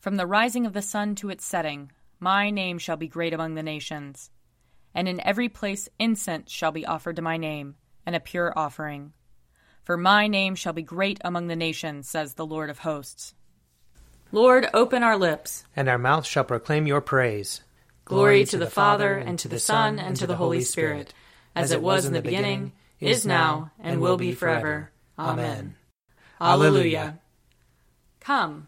From the rising of the sun to its setting, my name shall be great among the nations. And in every place incense shall be offered to my name, and a pure offering. For my name shall be great among the nations, says the Lord of hosts. Lord, open our lips, and our mouth shall proclaim your praise. Glory to the Father, and to the Son, and to the Holy Spirit, as it was in the beginning, is now, and will be forever. Amen. Alleluia. Come,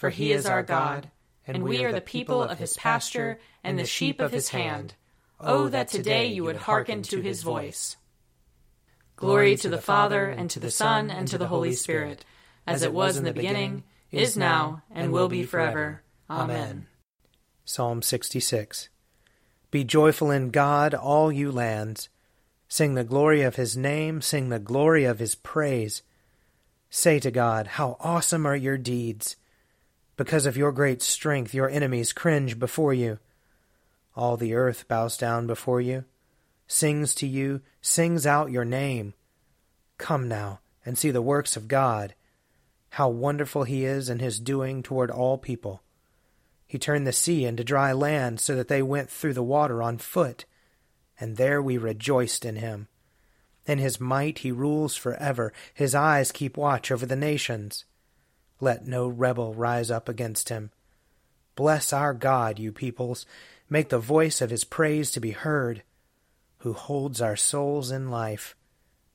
For he is our God, and we are the people of his pasture and the sheep of his hand. Oh, that today you would hearken to his voice. Glory to the Father, and to the Son, and to the Holy Spirit, as it was in the beginning, is now, and will be forever. Amen. Psalm 66 Be joyful in God, all you lands. Sing the glory of his name, sing the glory of his praise. Say to God, How awesome are your deeds! Because of your great strength, your enemies cringe before you. All the earth bows down before you, sings to you, sings out your name. Come now and see the works of God, how wonderful he is in his doing toward all people. He turned the sea into dry land so that they went through the water on foot, and there we rejoiced in him. In his might he rules forever, his eyes keep watch over the nations. Let no rebel rise up against him. Bless our God, you peoples. Make the voice of his praise to be heard, who holds our souls in life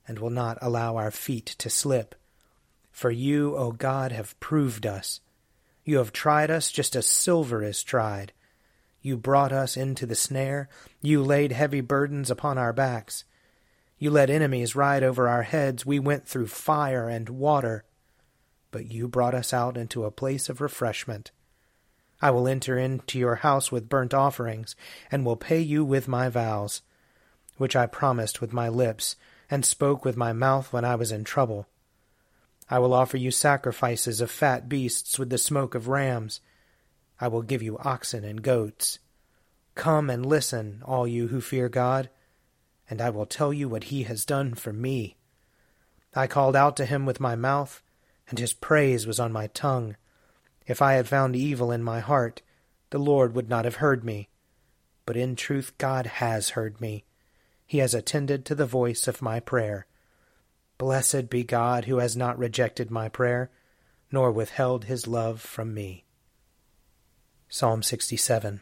and will not allow our feet to slip. For you, O God, have proved us. You have tried us just as silver is tried. You brought us into the snare. You laid heavy burdens upon our backs. You let enemies ride over our heads. We went through fire and water but you brought us out into a place of refreshment. I will enter into your house with burnt offerings, and will pay you with my vows, which I promised with my lips, and spoke with my mouth when I was in trouble. I will offer you sacrifices of fat beasts with the smoke of rams. I will give you oxen and goats. Come and listen, all you who fear God, and I will tell you what he has done for me. I called out to him with my mouth, and his praise was on my tongue. If I had found evil in my heart, the Lord would not have heard me. But in truth God has heard me. He has attended to the voice of my prayer. Blessed be God who has not rejected my prayer, nor withheld his love from me. Psalm 67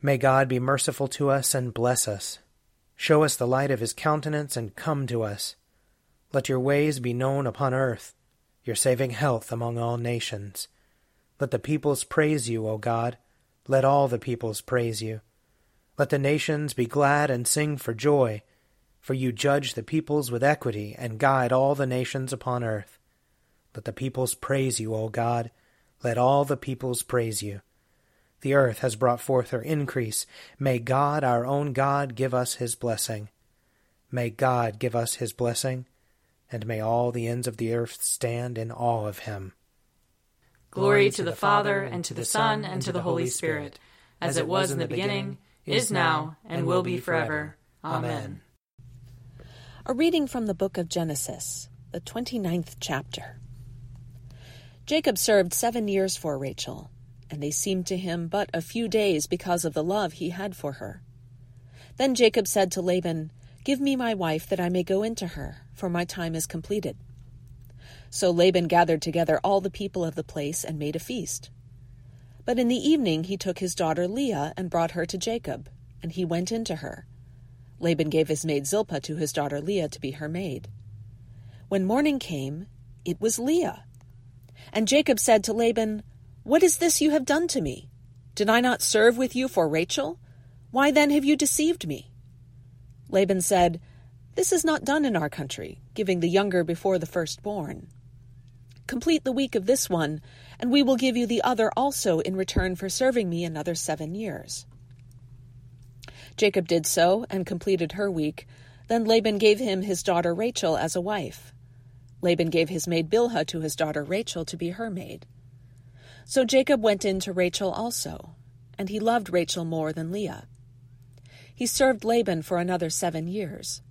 May God be merciful to us and bless us. Show us the light of his countenance and come to us. Let your ways be known upon earth your saving health among all nations. Let the peoples praise you, O God. Let all the peoples praise you. Let the nations be glad and sing for joy, for you judge the peoples with equity and guide all the nations upon earth. Let the peoples praise you, O God. Let all the peoples praise you. The earth has brought forth her increase. May God, our own God, give us his blessing. May God give us his blessing and may all the ends of the earth stand in awe of him. Glory to the Father, and to the Son, and to the Holy Spirit, as it was in the beginning, is now, and will be forever. Amen. A reading from the book of Genesis, the twenty-ninth chapter. Jacob served seven years for Rachel, and they seemed to him but a few days because of the love he had for her. Then Jacob said to Laban, Give me my wife that I may go into her, for my time is completed. So Laban gathered together all the people of the place and made a feast. But in the evening he took his daughter Leah and brought her to Jacob, and he went into her. Laban gave his maid Zilpah to his daughter Leah to be her maid. When morning came, it was Leah. And Jacob said to Laban, What is this you have done to me? Did I not serve with you for Rachel? Why then have you deceived me? Laban said, This is not done in our country, giving the younger before the firstborn. Complete the week of this one, and we will give you the other also in return for serving me another seven years. Jacob did so and completed her week. Then Laban gave him his daughter Rachel as a wife. Laban gave his maid Bilhah to his daughter Rachel to be her maid. So Jacob went in to Rachel also, and he loved Rachel more than Leah. He served Laban for another seven years.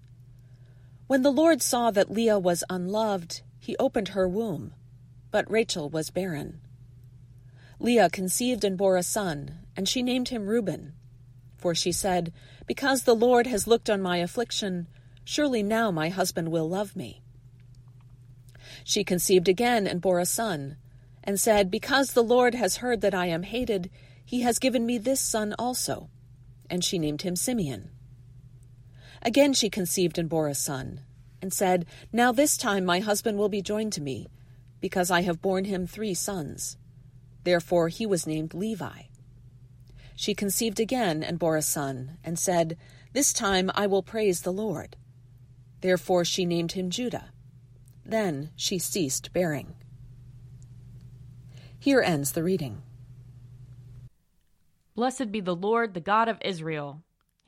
When the Lord saw that Leah was unloved, he opened her womb, but Rachel was barren. Leah conceived and bore a son, and she named him Reuben. For she said, Because the Lord has looked on my affliction, surely now my husband will love me. She conceived again and bore a son, and said, Because the Lord has heard that I am hated, he has given me this son also. And she named him Simeon. Again she conceived and bore a son, and said, Now this time my husband will be joined to me, because I have borne him three sons. Therefore he was named Levi. She conceived again and bore a son, and said, This time I will praise the Lord. Therefore she named him Judah. Then she ceased bearing. Here ends the reading. Blessed be the Lord, the God of Israel.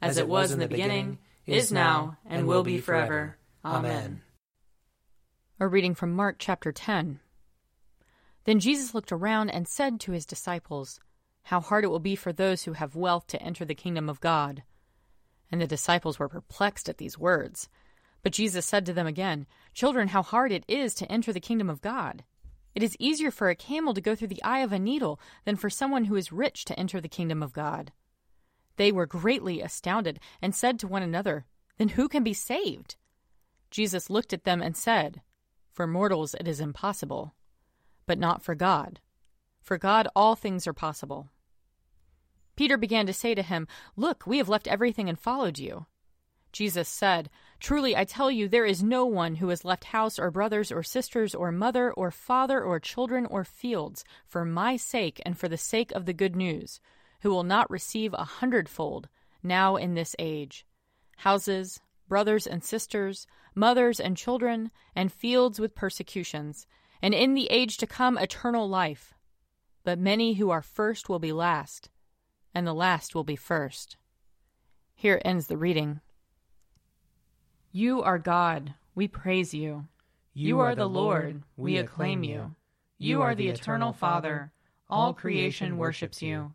as it was in the beginning, is now, and will be forever. Amen. A reading from Mark chapter 10. Then Jesus looked around and said to his disciples, How hard it will be for those who have wealth to enter the kingdom of God. And the disciples were perplexed at these words. But Jesus said to them again, Children, how hard it is to enter the kingdom of God. It is easier for a camel to go through the eye of a needle than for someone who is rich to enter the kingdom of God. They were greatly astounded and said to one another, Then who can be saved? Jesus looked at them and said, For mortals it is impossible, but not for God. For God all things are possible. Peter began to say to him, Look, we have left everything and followed you. Jesus said, Truly I tell you, there is no one who has left house or brothers or sisters or mother or father or children or fields for my sake and for the sake of the good news, who will not receive a hundredfold now in this age houses, brothers and sisters, mothers and children, and fields with persecutions, and in the age to come eternal life. But many who are first will be last, and the last will be first. Here ends the reading. You are God, we praise you. You are the Lord, we acclaim you. You are the eternal Father, all creation worships you.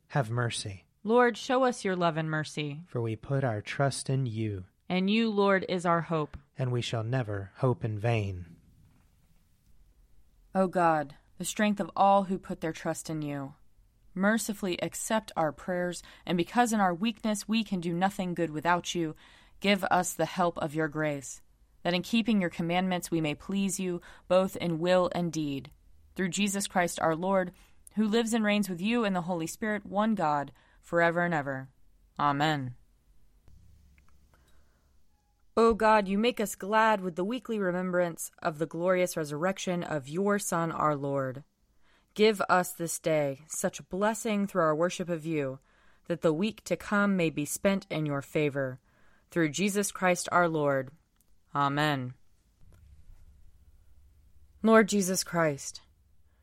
Have mercy. Lord, show us your love and mercy. For we put our trust in you. And you, Lord, is our hope. And we shall never hope in vain. O God, the strength of all who put their trust in you, mercifully accept our prayers, and because in our weakness we can do nothing good without you, give us the help of your grace, that in keeping your commandments we may please you both in will and deed. Through Jesus Christ our Lord, who lives and reigns with you in the Holy Spirit, one God, forever and ever. Amen. O God, you make us glad with the weekly remembrance of the glorious resurrection of your Son, our Lord. Give us this day such blessing through our worship of you, that the week to come may be spent in your favor. Through Jesus Christ our Lord. Amen. Lord Jesus Christ,